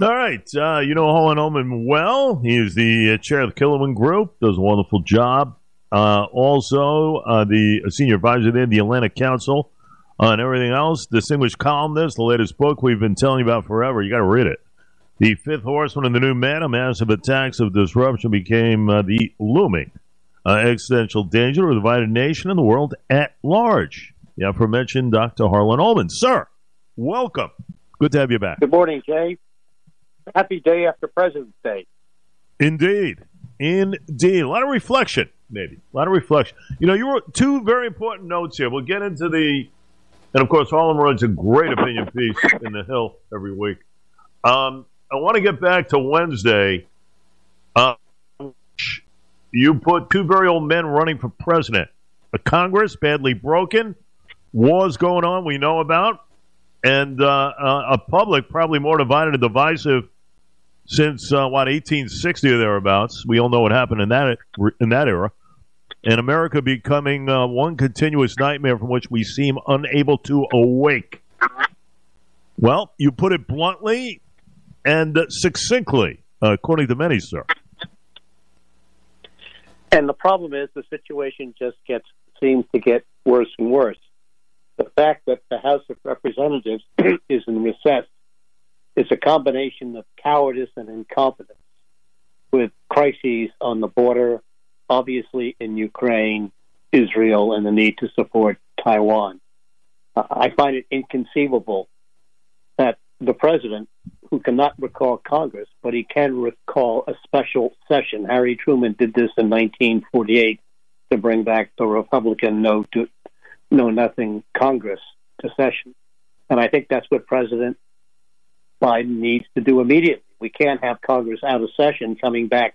All right. Uh, you know Harlan Ullman well. He is the uh, chair of the Killowen Group, does a wonderful job. Uh, also, uh, the senior advisor there, the Atlantic Council, uh, and everything else. Distinguished columnist, the latest book we've been telling you about forever. You got to read it. The Fifth Horseman and the New MAD, a massive attacks of disruption became uh, the looming existential danger of the divided nation and the world at large. The aforementioned Dr. Harlan Ullman. Sir, welcome. Good to have you back. Good morning, Jay. Happy day after President's Day. Indeed. Indeed. A lot of reflection, maybe. A lot of reflection. You know, you wrote two very important notes here. We'll get into the, and of course, Harlan runs a great opinion piece in The Hill every week. Um, I want to get back to Wednesday. Uh, you put two very old men running for president. A Congress badly broken, wars going on we know about, and uh, uh, a public probably more divided and divisive since uh, what 1860 or thereabouts. We all know what happened in that in that era, and America becoming uh, one continuous nightmare from which we seem unable to awake. Well, you put it bluntly and succinctly, according to many, sir. And the problem is the situation just gets seems to get worse and worse. The fact that the House of Representatives is in recess is a combination of cowardice and incompetence, with crises on the border, obviously in Ukraine, Israel, and the need to support Taiwan. Uh, I find it inconceivable that the president, who cannot recall Congress, but he can recall a special session. Harry Truman did this in 1948 to bring back the Republican no to no nothing Congress to session. And I think that's what President Biden needs to do immediately. We can't have Congress out of session coming back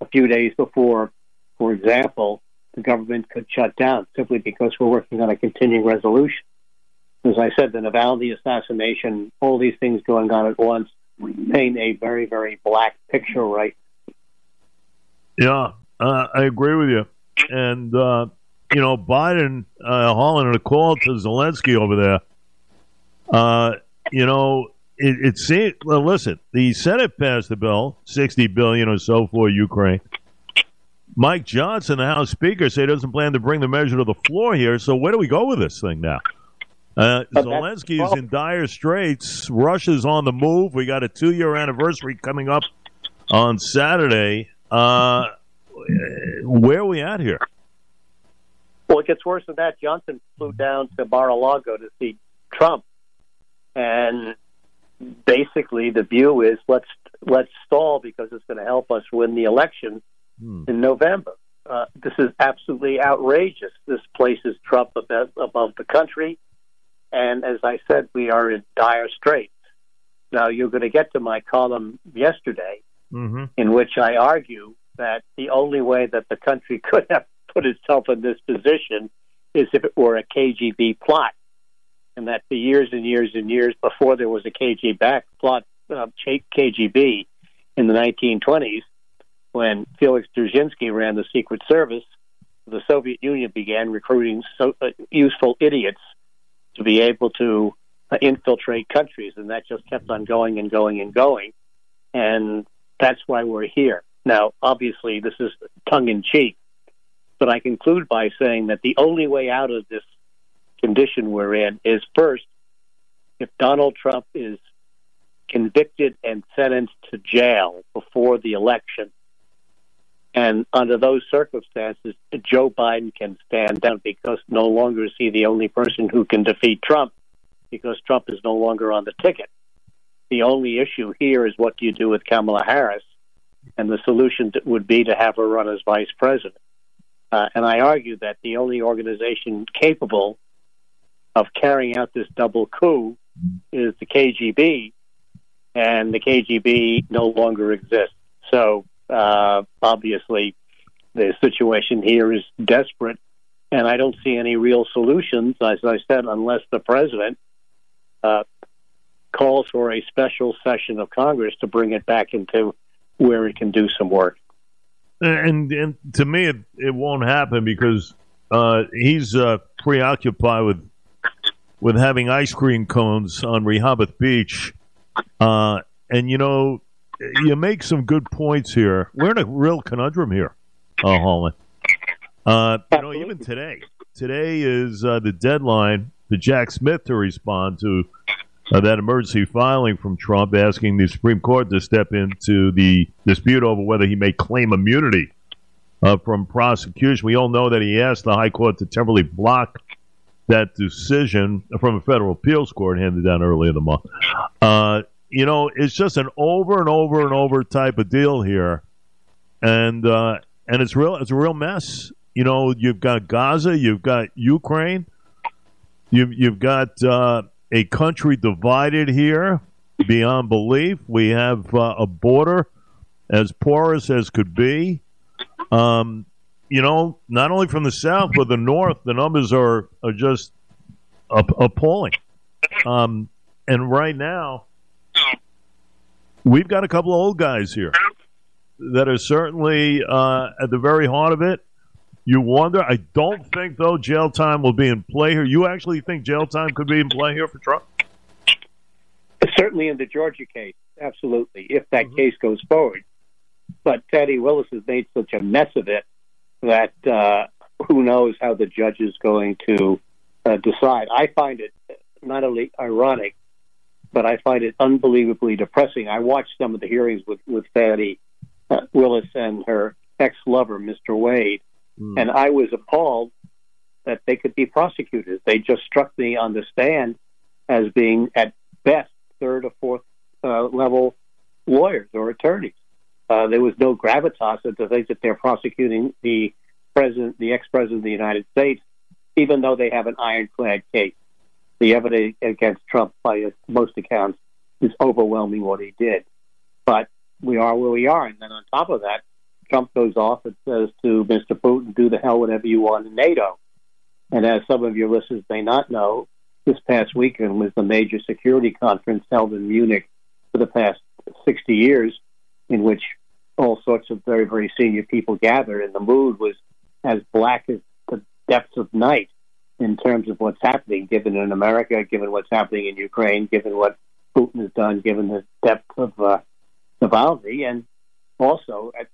a few days before, for example, the government could shut down simply because we're working on a continuing resolution as I said, the Navalny assassination, all these things going on at once paint a very, very black picture, right? Yeah, uh, I agree with you. And, uh, you know, Biden, uh, Harlan, a call to Zelensky over there, uh, you know, it, it seems, well, listen, the Senate passed the bill, 60 billion or so for Ukraine. Mike Johnson, the House Speaker, said he doesn't plan to bring the measure to the floor here. So where do we go with this thing now? Uh, Zelensky is in dire straits. Russia's on the move. We got a two year anniversary coming up on Saturday. Uh, where are we at here? Well, it gets worse than that. Johnson flew down to Mar-a-Lago to see Trump, and basically the view is let's let's stall because it's going to help us win the election hmm. in November. Uh, this is absolutely outrageous. This places Trump above, above the country. And as I said, we are in dire straits. Now, you're going to get to my column yesterday, mm-hmm. in which I argue that the only way that the country could have put itself in this position is if it were a KGB plot. And that for years and years and years before there was a KGB back plot, uh, KGB in the 1920s, when Felix Dzerzhinsky ran the Secret Service, the Soviet Union began recruiting so, uh, useful idiots to be able to uh, infiltrate countries, and that just kept on going and going and going, and that's why we're here. Now, obviously, this is tongue in cheek, but I conclude by saying that the only way out of this condition we're in is first, if Donald Trump is convicted and sentenced to jail before the election, and under those circumstances, Joe Biden can stand down because no longer is he the only person who can defeat Trump because Trump is no longer on the ticket. The only issue here is what do you do with Kamala Harris? And the solution would be to have her run as vice president. Uh, and I argue that the only organization capable of carrying out this double coup is the KGB, and the KGB no longer exists. So uh, obviously, the situation here is desperate, and I don't see any real solutions, as I said, unless the president uh, calls for a special session of Congress to bring it back into where it can do some work. And, and to me, it, it won't happen because uh, he's uh, preoccupied with with having ice cream cones on Rehoboth Beach uh, and you know, you make some good points here. We're in a real conundrum here, uh, Harlan. Uh, you know, even today, today is uh, the deadline for Jack Smith to respond to uh, that emergency filing from Trump asking the Supreme Court to step into the dispute over whether he may claim immunity uh, from prosecution. We all know that he asked the High Court to temporarily block that decision from a federal appeals court handed down early in the month. Uh, you know, it's just an over and over and over type of deal here, and uh, and it's real. It's a real mess. You know, you've got Gaza, you've got Ukraine, you've you've got uh, a country divided here beyond belief. We have uh, a border as porous as could be. Um, you know, not only from the south but the north, the numbers are are just appalling. Um, and right now, we've got a couple of old guys here that are certainly uh, at the very heart of it. You wonder. I don't think though jail time will be in play here. You actually think jail time could be in play here for Trump? Certainly in the Georgia case, absolutely. If that mm-hmm. case goes forward, but Fani Willis has made such a mess of it that uh, who knows how the judge is going to uh, decide. I find it not only ironic, but I find it unbelievably depressing. I watched some of the hearings with with Fani uh, Willis and her ex lover, Mr. Wade, mm. and I was appalled that they could be prosecuted. They just struck me on the stand as being at best third or fourth uh, level lawyers or attorneys. Uh, there was no gravitas to think that they're prosecuting the president, the ex-president of the United States, even though they have an ironclad case. The evidence against Trump, by most accounts, is overwhelming what he did. But we are where we are, and then on top of that, Trump goes off and says to Mr. Putin, "Do the hell whatever you want in NATO." And as some of your listeners may not know, this past weekend was the major security conference held in Munich for the past 60 years, in which all sorts of very, very senior people gathered, and the mood was as black as the depths of night in terms of what's happening, given in America, given what's happening in Ukraine, given what Putin has done, given the depth of uh, Navalny, and also at,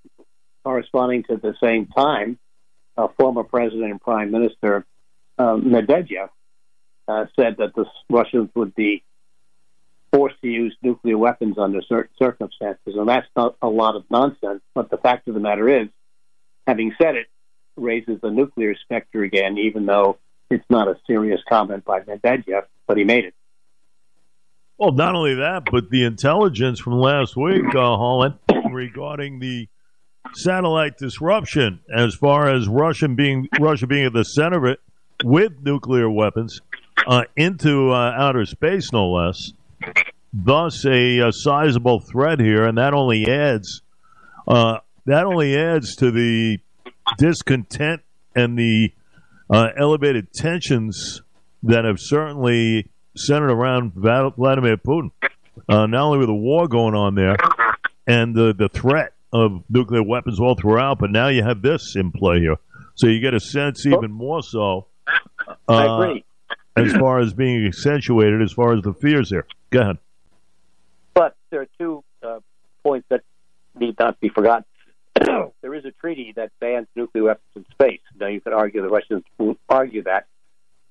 corresponding to the same time, uh, former President and Prime Minister uh, Medvedev uh, said that the Russians would be forced to use nuclear weapons under certain circumstances, and that's not a lot of nonsense. But the fact of the matter is, having said it, raises the nuclear specter again, even though it's not a serious comment by Medvedev, but he made it. Well, not only that, but the intelligence from last week, uh, Harlan, regarding the satellite disruption, as far as Russian being Russia being at the center of it with nuclear weapons uh, into uh, outer space, no less. Thus, a, a, sizable threat here, and that only adds uh, that only adds to the discontent and the uh, elevated tensions that have certainly centered around Vladimir Putin. Uh, not only with the war going on there and the the threat of nuclear weapons all throughout, but now you have this in play here. So you get a sense even more so. Uh, as far as being accentuated as far as the fears here. Go ahead. But there are two uh, points that need not be forgotten. there is a treaty that bans nuclear weapons in space. Now, you could argue the Russians will argue that.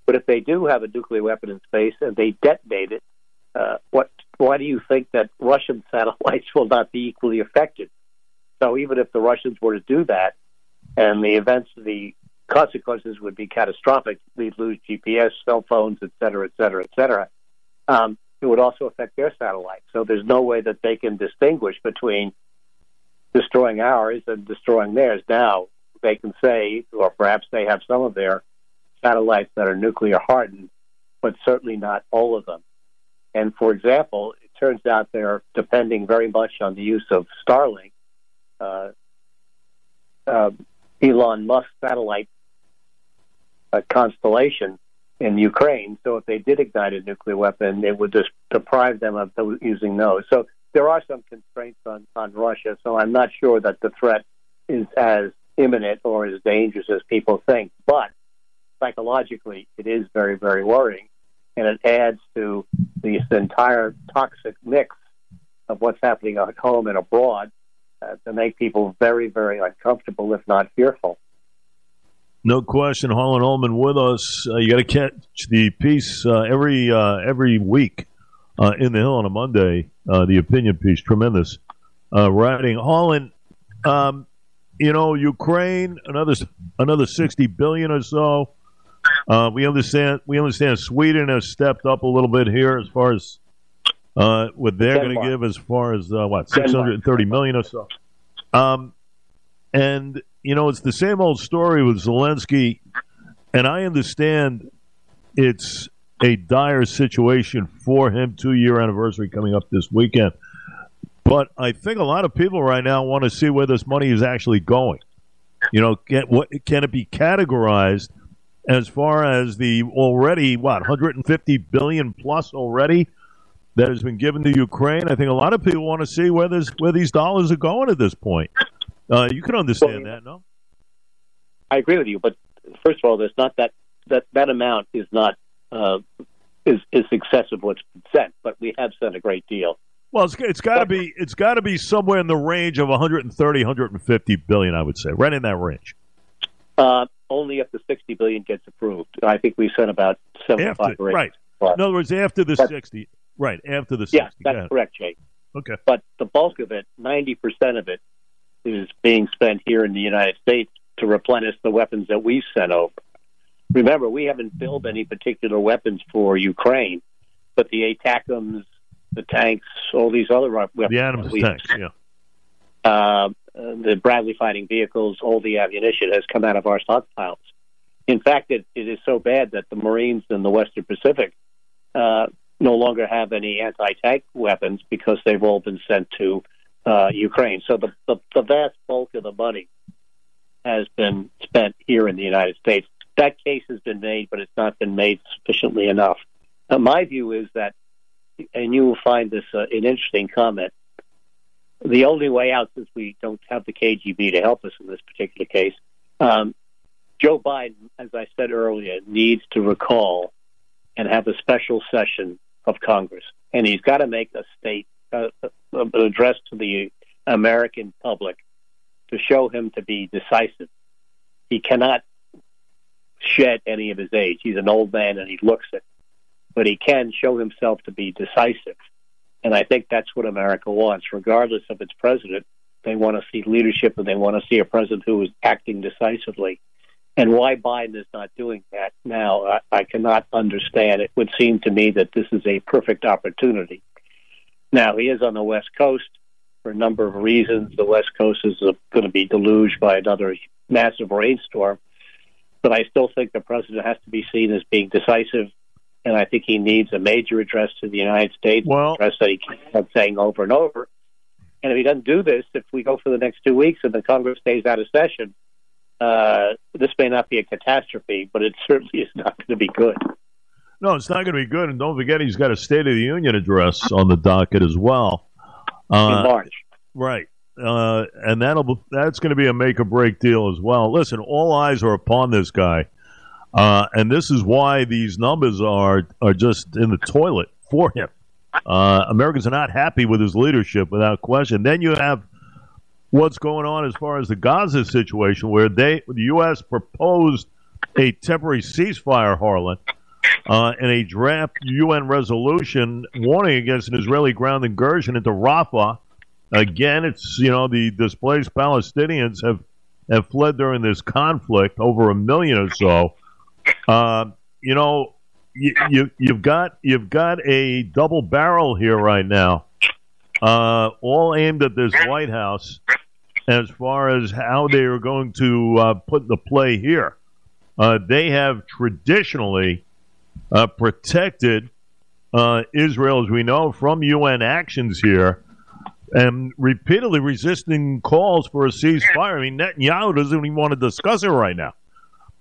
But if they do have a nuclear weapon in space and they detonate it, uh, what? Why do you think that Russian satellites will not be equally affected? So even if the Russians were to do that, and the events, the consequences would be catastrophic. We'd lose GPS, cell phones, et cetera, et cetera, et cetera. Um, it would also affect their satellites. So there's no way that they can distinguish between destroying ours and destroying theirs. Now they can say, or perhaps they have some of their satellites that are nuclear hardened, but certainly not all of them. And for example, it turns out they're depending very much on the use of Starlink. Uh, uh, Elon Musk satellite a constellation in Ukraine. So if they did ignite a nuclear weapon, it would just deprive them of using those. So there are some constraints on, on Russia. So I'm not sure that the threat is as imminent or as dangerous as people think. But psychologically, it is very, very worrying. And it adds to this entire toxic mix of what's happening at home and abroad uh, to make people very, very uncomfortable, if not fearful. No question, Harlan Ullman with us. Uh, you got to catch the piece uh, every uh, every week uh, in the Hill on a Monday. Uh, the opinion piece, tremendous writing. Harlan, um, you know, Ukraine, another another sixty billion or so. we understand. We understand Sweden has stepped up a little bit here as far as what they're going to give, as far as what six hundred thirty million or so. Um, and you know, it's the same old story with Zelensky, and I understand it's a dire situation for him. Two year anniversary coming up this weekend, but I think a lot of people right now want to see where this money is actually going. You know, can, what can it be categorized as far as the already what 150 billion plus already that has been given to Ukraine? I think a lot of people want to see where this where these dollars are going at this point. Uh, you can understand well, that, no? I agree with you, but first of all, there's not that that that amount is not uh, is is excessive what's been sent, but we have sent a great deal. Well, it's, it's got to be it's got to be somewhere in the range of 130, 150 billion, I would say, right in that range. Uh, only if the 60 billion gets approved. I think we sent about 75 after, Right. In other words, after the but, 60. Right, after the 60. Yeah, that's correct, Jake. Okay. But the bulk of it, 90% of it, is being spent here in the United States to replenish the weapons that we've sent over. Remember, we haven't built any particular weapons for Ukraine, but the ATACMS, the tanks, all these other weapons. The Abrams tanks, yeah. Uh, the Bradley fighting vehicles, all the ammunition has come out of our stockpiles. In fact, it, it is so bad that the Marines in the Western Pacific uh, no longer have any anti-tank weapons because they've all been sent to uh, Ukraine. So the, the, the vast bulk of the money has been spent here in the United States. That case has been made, but it's not been made sufficiently enough. Uh, my view is that, and you will find this uh, an interesting comment. The only way out, since we don't have the KGB to help us in this particular case, um, Joe Biden, as I said earlier, needs to recall and have a special session of Congress, and he's got to make a state uh, an address to the American public to show him to be decisive. He cannot shed any of his age. He's an old man and he looks it, but he can show himself to be decisive. And I think that's what America wants, regardless of its president. They want to see leadership and they want to see a president who is acting decisively. And why Biden is not doing that now, I, I cannot understand. It would seem to me that this is a perfect opportunity. Now, he is on the West Coast for a number of reasons. The West Coast is going to be deluged by another massive rainstorm. But I still think the president has to be seen as being decisive, and I think he needs a major address to the United States, well, address that he keeps saying over and over. And if he doesn't do this, if we go for the next two weeks and the Congress stays out of session, uh, this may not be a catastrophe, but it certainly is not going to be good. No, it's not going to be good. And don't forget, he's got a State of the Union address on the docket as well. Uh, in March. Right. Uh, and that'll that's going to be a make or break deal as well. Listen, all eyes are upon this guy, uh, and this is why these numbers are are just in the toilet for him. Uh, Americans are not happy with his leadership, without question. Then you have what's going on as far as the Gaza situation, where they the U.S. proposed a temporary ceasefire, Harlan, uh, in a draft UN resolution warning against an Israeli ground incursion into Rafah. Again, it's you know the displaced Palestinians have have fled during this conflict, over a million or so. Uh, you know, you, you you've got you've got a double barrel here right now, uh, all aimed at this White House as far as how they are going to uh, put the play here. Uh, they have traditionally uh, protected uh, Israel, as we know, from UN actions here and repeatedly resisting calls for a ceasefire. I mean, Netanyahu doesn't even want to discuss it right now.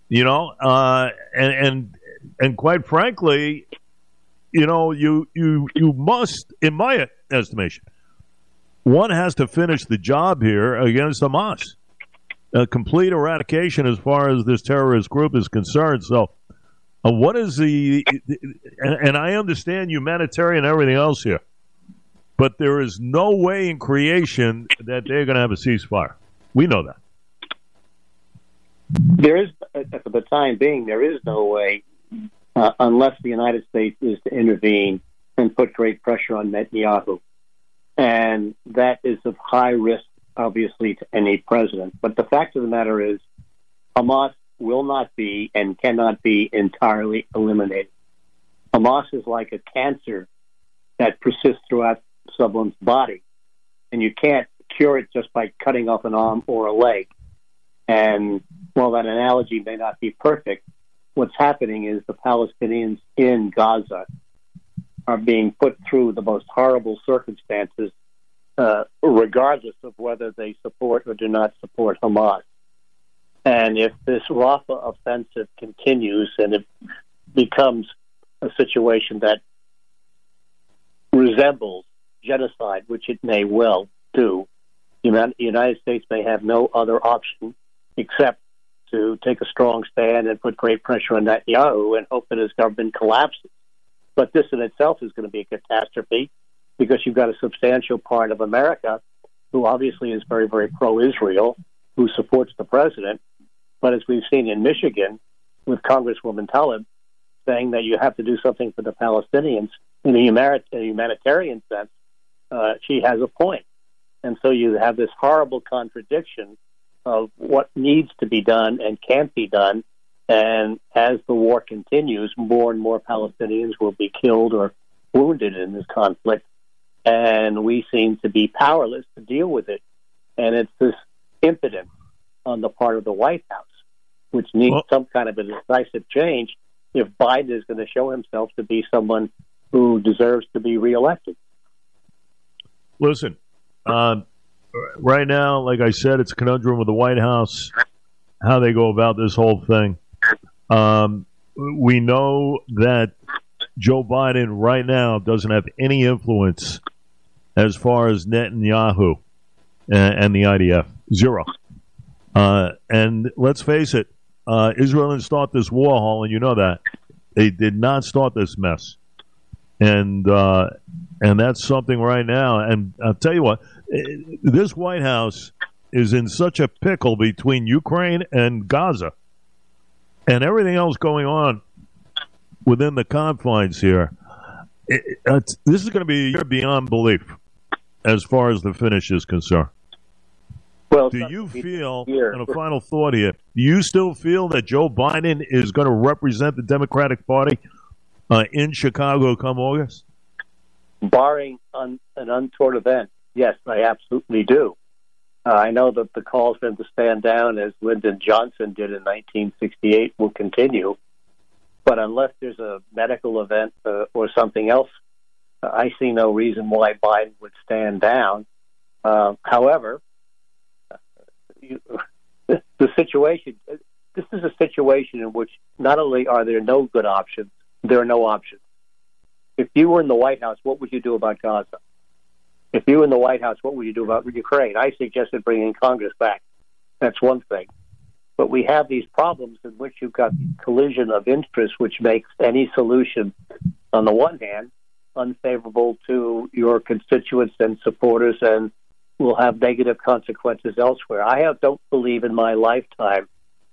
You know, uh, and and and quite frankly, you know, you you you must, in my estimation, one has to finish the job here against Hamas. A complete eradication as far as this terrorist group is concerned. So uh, what is the, and, and I understand humanitarian and everything else here, but there is no way in creation that they're going to have a ceasefire. We know that. There is, for the time being, there is no way uh, unless the United States is to intervene and put great pressure on Netanyahu. And that is of high risk, obviously, to any president. But the fact of the matter is, Hamas will not be and cannot be entirely eliminated. Hamas is like a cancer that persists throughout someone's body, and you can't cure it just by cutting off an arm or a leg. And while that analogy may not be perfect, what's happening is the Palestinians in Gaza are being put through the most horrible circumstances, uh, regardless of whether they support or do not support Hamas. And if this Rafah offensive continues and it becomes a situation that resembles genocide, which it may well do, the United States may have no other option except to take a strong stand and put great pressure on Netanyahu and hope that his government collapses. But this in itself is going to be a catastrophe because you've got a substantial part of America who obviously is very, very pro Israel, who supports the president. But as we've seen in Michigan with Congresswoman Tlaib saying that you have to do something for the Palestinians in a, humanitarian sense, uh, she has a point. And so you have this horrible contradiction of what needs to be done and can't be done. And as the war continues, more and more Palestinians will be killed or wounded in this conflict. And we seem to be powerless to deal with it. And it's this impotence on the part of the White House, which needs well, some kind of a decisive change if Biden is going to show himself to be someone who deserves to be reelected. Listen, uh, right now, like I said, it's a conundrum with the White House, how they go about this whole thing. Um, we know that Joe Biden right now doesn't have any influence as far as Netanyahu and, and the IDF. Zero. Uh, and let's face it, uh, Israel didn't start this war, Hall, and you know that. They did not start this mess. And uh, and that's something right now. And I'll tell you what, this White House is in such a pickle between Ukraine and Gaza and everything else going on within the confines here. It, this is going to be beyond belief as far as the finish is concerned. Well, do you feel, and a final thought here, do you still feel that Joe Biden is going to represent the Democratic Party uh, in Chicago come August? Barring un, an untoward event, Yes, I absolutely do. Uh, I know that the calls for him to stand down, as Lyndon Johnson did in 1968, will continue. But unless there's a medical event uh, or something else, uh, I see no reason why Biden would stand down. Uh, however, the situation this is a situation in which not only are there no good options, there are no options. If you were in the White House, what would you do about Gaza? If you were in the White House, what would you do about Ukraine? I suggested bringing Congress back. That's one thing. But we have these problems in which you've got the collision of interests, which makes any solution, on the one hand, unfavorable to your constituents and supporters and will have negative consequences elsewhere. I have, don't believe in my lifetime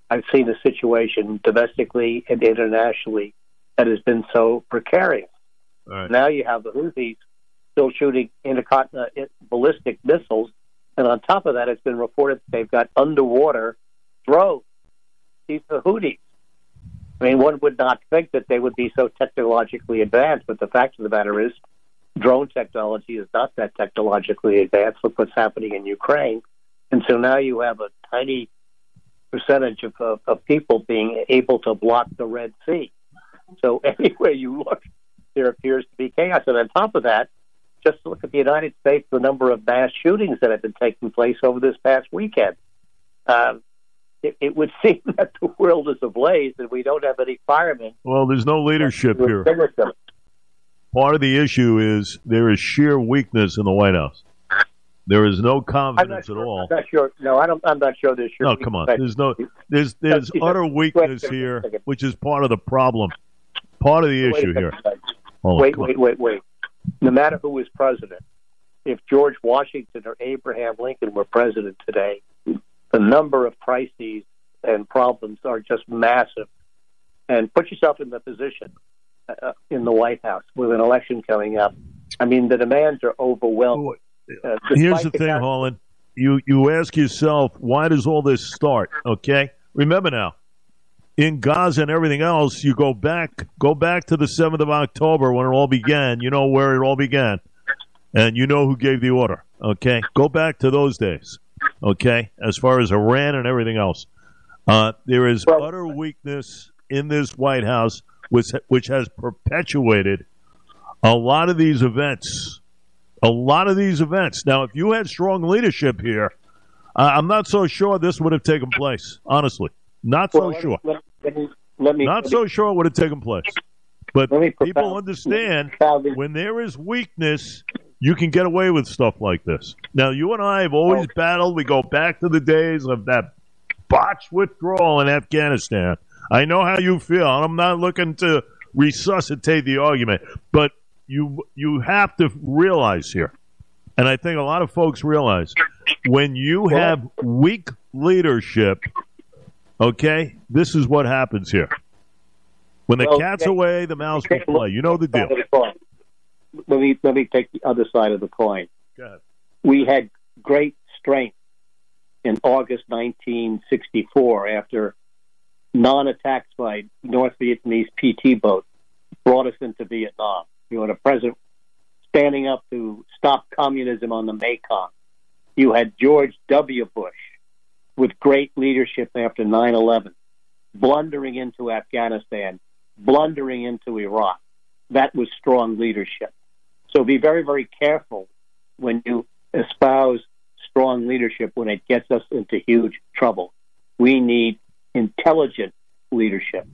I've seen a situation domestically and internationally that has been so precarious. Right. Now you have the Houthis still shooting intercontinental uh, ballistic missiles. And on top of that, it's been reported that they've got underwater drones. These are Houthis. I mean, one would not think that they would be so technologically advanced, but the fact of the matter is, drone technology is not that technologically advanced. Look what's happening in Ukraine. And so now you have a tiny percentage of, of, of people being able to block the Red Sea. So anywhere you look, there appears to be chaos. And on top of that, just look at the United States, the number of mass shootings that have been taking place over this past weekend. Um, it, it, would seem that the world is ablaze and we don't have any firemen. Well, there's no leadership here. Part of the issue is there is sheer weakness in the White House. There is no confidence sure, at all. I'm not sure. No, I don't, I'm not sure there's sure. No, come on. There's no. There's there's utter weakness here, which is part of the problem. Part of the issue here. Oh, wait, wait, wait, wait no matter who is president, if George Washington or Abraham Lincoln were president today, the number of crises and problems are just massive. And put yourself in the position uh, in the White House with an election coming up. I mean, the demands are overwhelming. Uh, Here's the thing, Harlan. You you ask yourself, why does all this start? Okay, remember now, in Gaza and everything else, you go back go back to the seventh of October when it all began. You know where it all began, and you know who gave the order. Okay, go back to those days. Okay, as far as Iran and everything else, uh, there is utter weakness in this White House, which which has perpetuated a lot of these events. A lot of these events. Now, if you had strong leadership here, uh, I'm not so sure this would have taken place. Honestly, not so well, sure. Let, let, me, let me, not so sure it would have taken place. But people understand when there is weakness, you can get away with stuff like this. Now, you and I have always battled. We go back to the days of that botched withdrawal in Afghanistan. I know how you feel. and I'm not looking to resuscitate the argument, but you you have to realize here, and I think a lot of folks realize when you have weak leadership, okay, this is what happens here. When the Well, cat's okay. away, the mouse will play. You know the deal. Let me let me take the other side of the coin. We had great strength in August 1964 after non-attacks by North Vietnamese PT boats brought us into Vietnam. You had a president standing up to stop communism on the Mekong. You had George W. Bush with great leadership after 9/11, blundering into Afghanistan, blundering into Iraq. That was strong leadership. So be very, very careful when you espouse strong leadership when it gets us into huge trouble. We need intelligent leadership.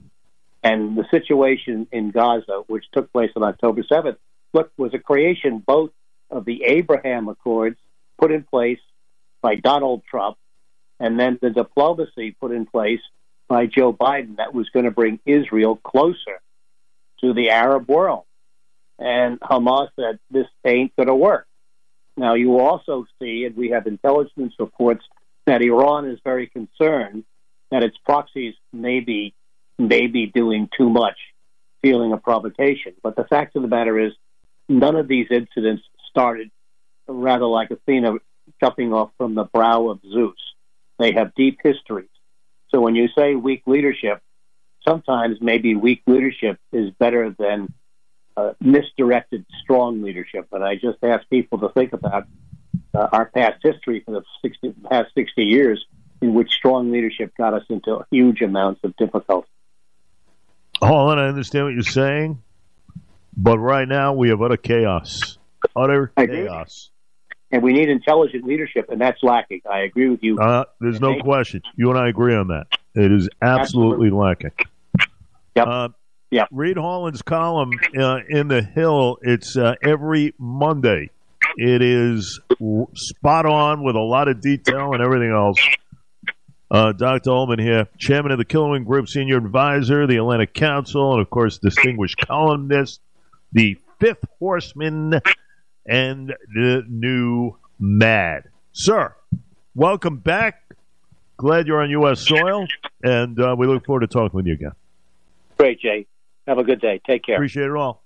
And the situation in Gaza, which took place on October 7th, look, was a creation both of the Abraham Accords put in place by Donald Trump and then the diplomacy put in place by Joe Biden that was going to bring Israel closer to the Arab world. And Hamas said, this ain't going to work. Now, you also see, and we have intelligence reports, that Iran is very concerned that its proxies may be, may be doing too much, feeling a provocation. But the fact of the matter is, none of these incidents started rather like Athena jumping off from the brow of Zeus. They have deep histories. So when you say weak leadership, sometimes maybe weak leadership is better than uh, misdirected strong leadership. And I just ask people to think about uh, our past history for the 60, past 60 years in which strong leadership got us into huge amounts of difficulty. Harlan, I understand what you're saying, but right now we have utter chaos. Utter chaos. And we need intelligent leadership, and that's lacking. I agree with you. Uh, there's no question. You and I agree on that. It is absolutely, lacking. Yep. Uh, Yep. Read Harlan's column uh, in the Hill. It's uh, every Monday. It is spot on with a lot of detail and everything else. Uh, Dr. Ullman here, chairman of the Killowen Group, senior advisor, the Atlantic Council, and of course, distinguished columnist, the fifth horseman, and the new mad. Sir, welcome back. Glad you're on U.S. soil, and uh, we look forward to talking with you again. Great, Jay. Have a good day. Take care. Appreciate it all.